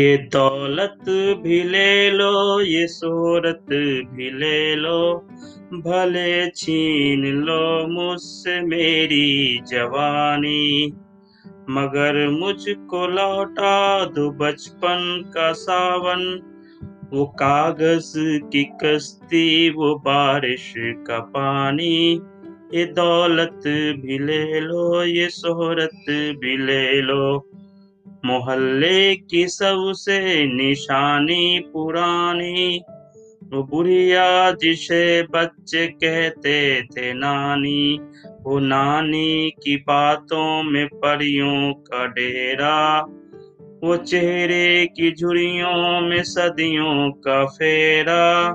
ये दौलत भी ले लो, ये शोहरत भी ले लो। भले छीन लो मुझसे मेरी जवानी, मगर मुझको लौटा दो बचपन का सावन। वो कागज़ की कश्ती, वो बारिश का पानी, ये दौलत भी ले लो, ये शोहरत भी ले लो। मोहल्ले की सबसे निशानी पुरानी। वो बुढ़िया जिसे बच्चे कहते थे नानी। वो नानी की बातों में परियों का डेरा। वो चेहरे की झुरियों में सदियों का फेरा।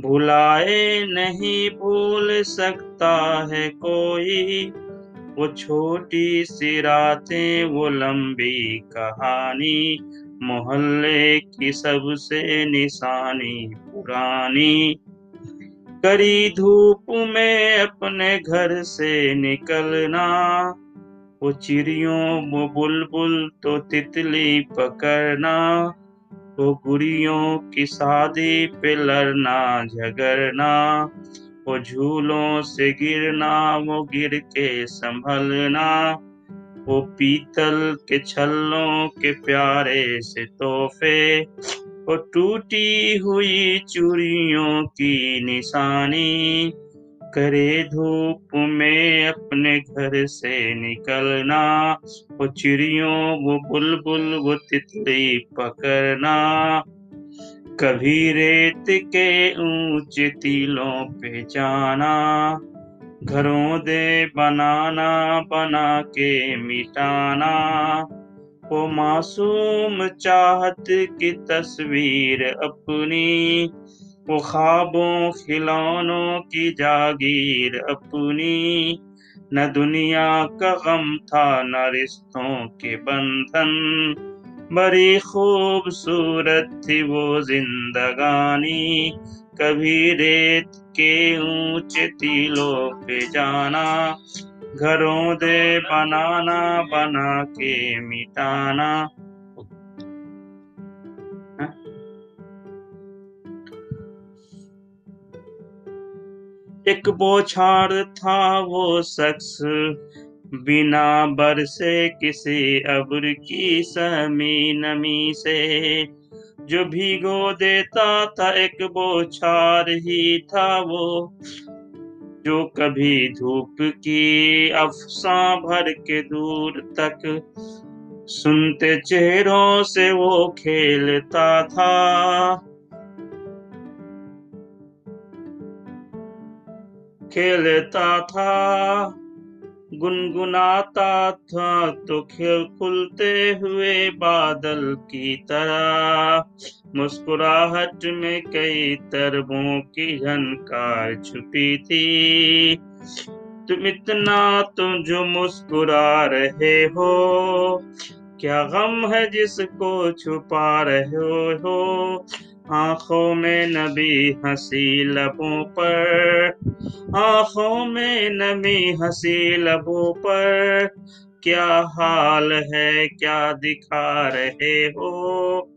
भुलाए नहीं भूल सकता है कोई। वो छोटी सी रातें, वो लंबी कहानी, मोहल्ले की सबसे निशानी पुरानी। करी धूप में अपने घर से निकलना, वो चिड़ियों, वो बुलबुल तो तितली पकड़ना, वो गुड़ियों की शादी पे लड़ना, झगड़ना। वो झूलों से गिरना, वो गिर के संभलना। वो पीतल के छल्लों के प्यारे से तोहफे। वो टूटी हुई चूड़ियों की निशानी। करे धूप में अपने घर से निकलना। वो चिड़ियों, वो बुलबुल, वो तितली पकड़ना। कभी रेत के ऊँचे टीलों पे जाना, घरों दे बनाना, बना के मिटाना। वो मासूम चाहत की तस्वीर अपनी वो ख्वाबों खिलौनों की जागीर अपनी। न दुनिया का गम था, न रिश्तों के बंधन बड़ी खूबसूरत थी वो जिंदगानी। कभी रेत के ऊँचे टीलों पे जाना, घरों दे बनाना, बना के मिटाना। एक बोछार था वो शख्स बिना बरसे किसी अब्र की समी नमी से जो भिगो देता था एक बोछार ही था वो। जो कभी धूप की अफसा भर के दूर तक सुनते चेहरों से वो खेलता था। खेलता था। गुनगुनाता था तो खिल खुलते हुए बादल की तरह। मुस्कुराहट में कई तरबों की झनकार छुपी थी। तुम इतना तुम जो मुस्कुरा रहे हो, क्या गम है जिसको छुपा रहे हो? आँखों में नबी हँसी लबों पर। आँखों में नबी हँसी लबों पर। क्या हाल है, क्या दिखा रहे हो?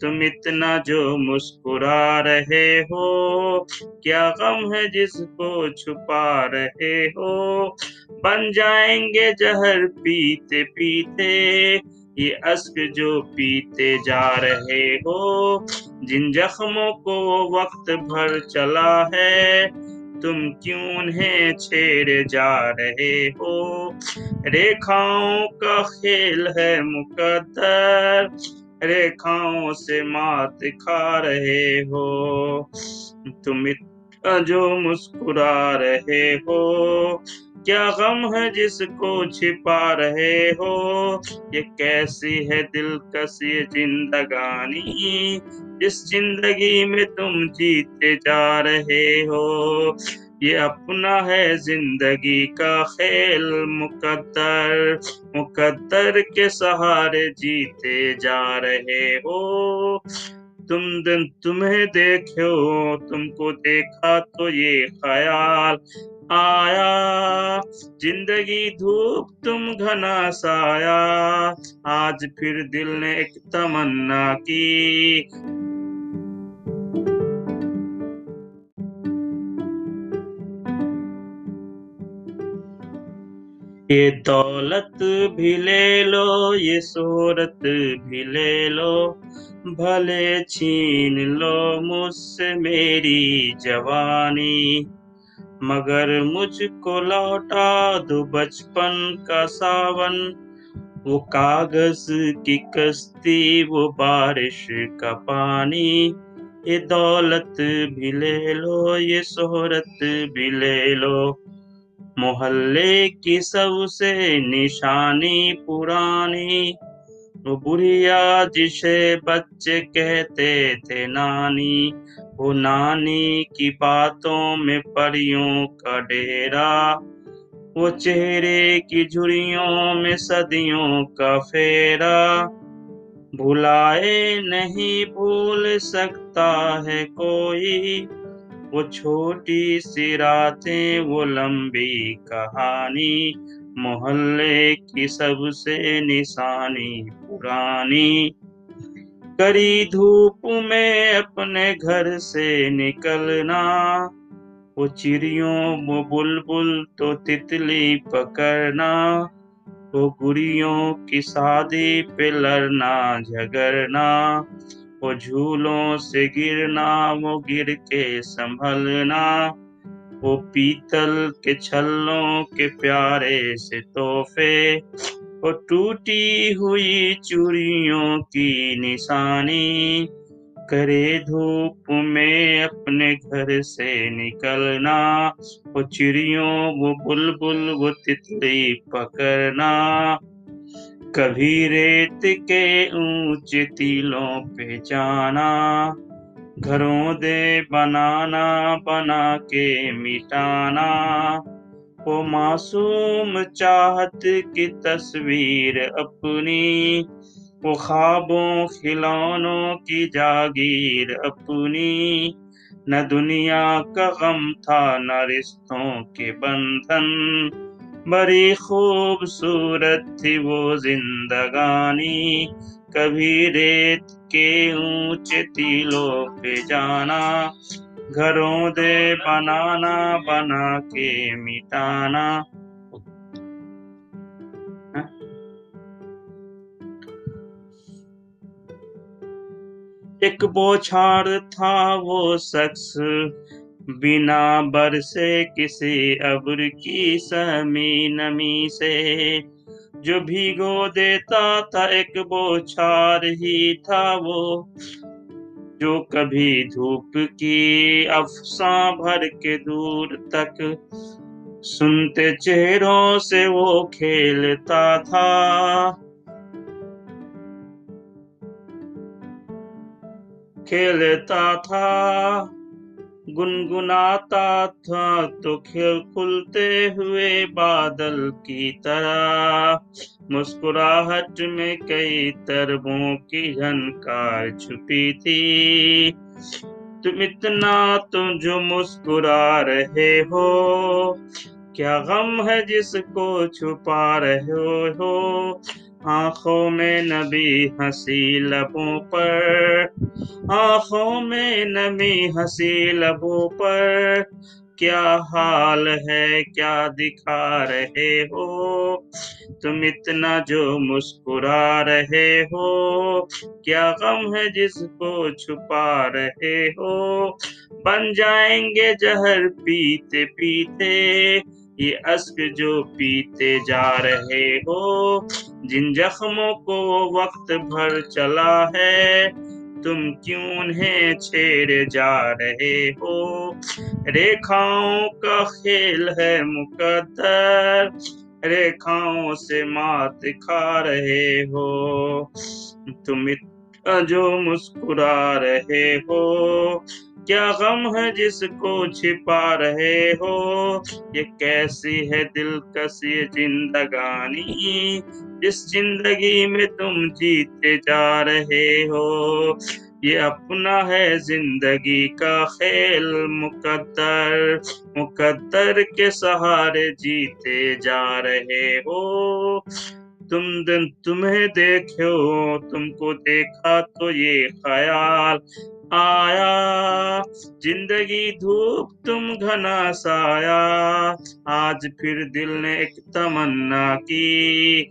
तुम इतना जो मुस्कुरा रहे हो, क्या गम है जिसको छुपा रहे हो? बन जाएँगे जहर पीते पीते, ये अश्क जो पीते जा रहे हो। जिन जख्मों को वक्त भर चला है, तुम क्यों उन्हें छेड़ जा रहे हो? रेखाओं का खेल है मुकद्दर, रेखाओं से मात खा रहे हो। तुम जो मुस्कुरा रहे हो क्या गम है जिसको छिपा रहे हो? ये कैसी है दिलकश जिंदगानी? इस ज़िंदगी में तुम जीते जा रहे हो, ये अपना है ज़िंदगी का खेल मुकद्दर। मुकद्दर के सहारे जीते जा रहे हो। तुम दिन तुम्हें देखो तुमको देखा तो ये ख्याल। आया। ज़िंदगी धूप, तुम घना साया। आज फिर दिल ने एक तमन्ना की। ये दौलत भी ले लो, ये शोहरत भी ले लो। भले छीन लो मुझसे मेरी जवानी। मगर मुझको लौटा दो बचपन का सावन। वो कागज़ की कश्ती, वो बारिश का पानी। ये दौलत भी ले लो, ये शोहरत भी ले लो। मोहल्ले की सबसे निशानी पुरानी। वो बुढ़िया जिसे बच्चे कहते थे नानी। वो नानी की बातों में परियों का डेरा वो चेहरे की झुरियों में सदियों का फेरा। भुलाए नहीं भूल सकता है कोई, वो छोटी सी रातें, वो लंबी कहानी, मोहल्ले की सबसे निशानी पुरानी। करी धूप में अपने घर से निकलना। वो चिड़ियों, वो बुलबुल तो तितली पकड़ना। वो गुड़ियों की शादी पे लड़ना, झगड़ना। वो झूलों से गिरना, वो गिर के संभलना। वो पीतल के छल्लों के प्यारे से तोहफे। वो टूटी हुई चूड़ियों की निशानी करे धूप में अपने घर से निकलना। वो चिड़ियों, वो बुलबुल, वो तितली पकड़ना। कभी रेत के ऊँचे टीलों पे जाना, घरों दे बनाना, बना के मिटाना। वो मासूम चाहत की तस्वीर अपनी वो ख्वाबों खिलौनों की जागीर अपनी। न दुनिया का गम था, न रिश्तों के बंधन, बड़ी खूबसूरत थी वो जिंदगानी। कभी रेत के ऊँचे टीलों पे जाना घरों दे बनाना, बना के मिटाना। एक बोछार था वो शख्स, बिना बरसे किसी अब्र की समी नमी से। जो भीगो देता था एक बोछार ही था वो जो कभी धूप की अफसा भर के दूर तक सुनते चेहरों से वो खेलता था। खेलता था। गुनगुनाता था तो खिल खुलते हुए बादल की तरह। मुस्कुराहट में कई तरबों की झनकार छुपी थी। तुम इतना तुम जो मुस्कुरा रहे हो, क्या गम है जिसको छुपा रहे हो? आँखों में नबी हँसी लबों पर। आँखों में नबी हँसी लबों पर। क्या हाल है, क्या दिखा रहे हो? तुम इतना जो मुस्कुरा रहे हो, क्या गम है जिसको छुपा रहे हो? बन जाएँगे जहर पीते पीते ये अश्क जो पीते जा रहे हो, जिन जख्मों को वक्त भर चला है, तुम क्यों उन्हें छेड़े जा रहे हो? रेखाओं का खेल है मुकद्दर, रेखाओं से मात खा रहे हो। तुम इतना जो मुस्कुरा रहे हो क्या गम है जिसको छिपा रहे हो? ये कैसी है दिलकशी जिंदगानी? जिस ज़िंदगी में तुम जीते जा रहे हो, ये अपना है ज़िंदगी का खेल मुकद्दर। मुकद्दर के सहारे जीते जा रहे हो। तुम दिन तुम्हें देखो तुमको देखा तो ये ख्याल आया। ज़िंदगी धूप तुम घना साया, आज फिर दिल ने एक तमन्ना की।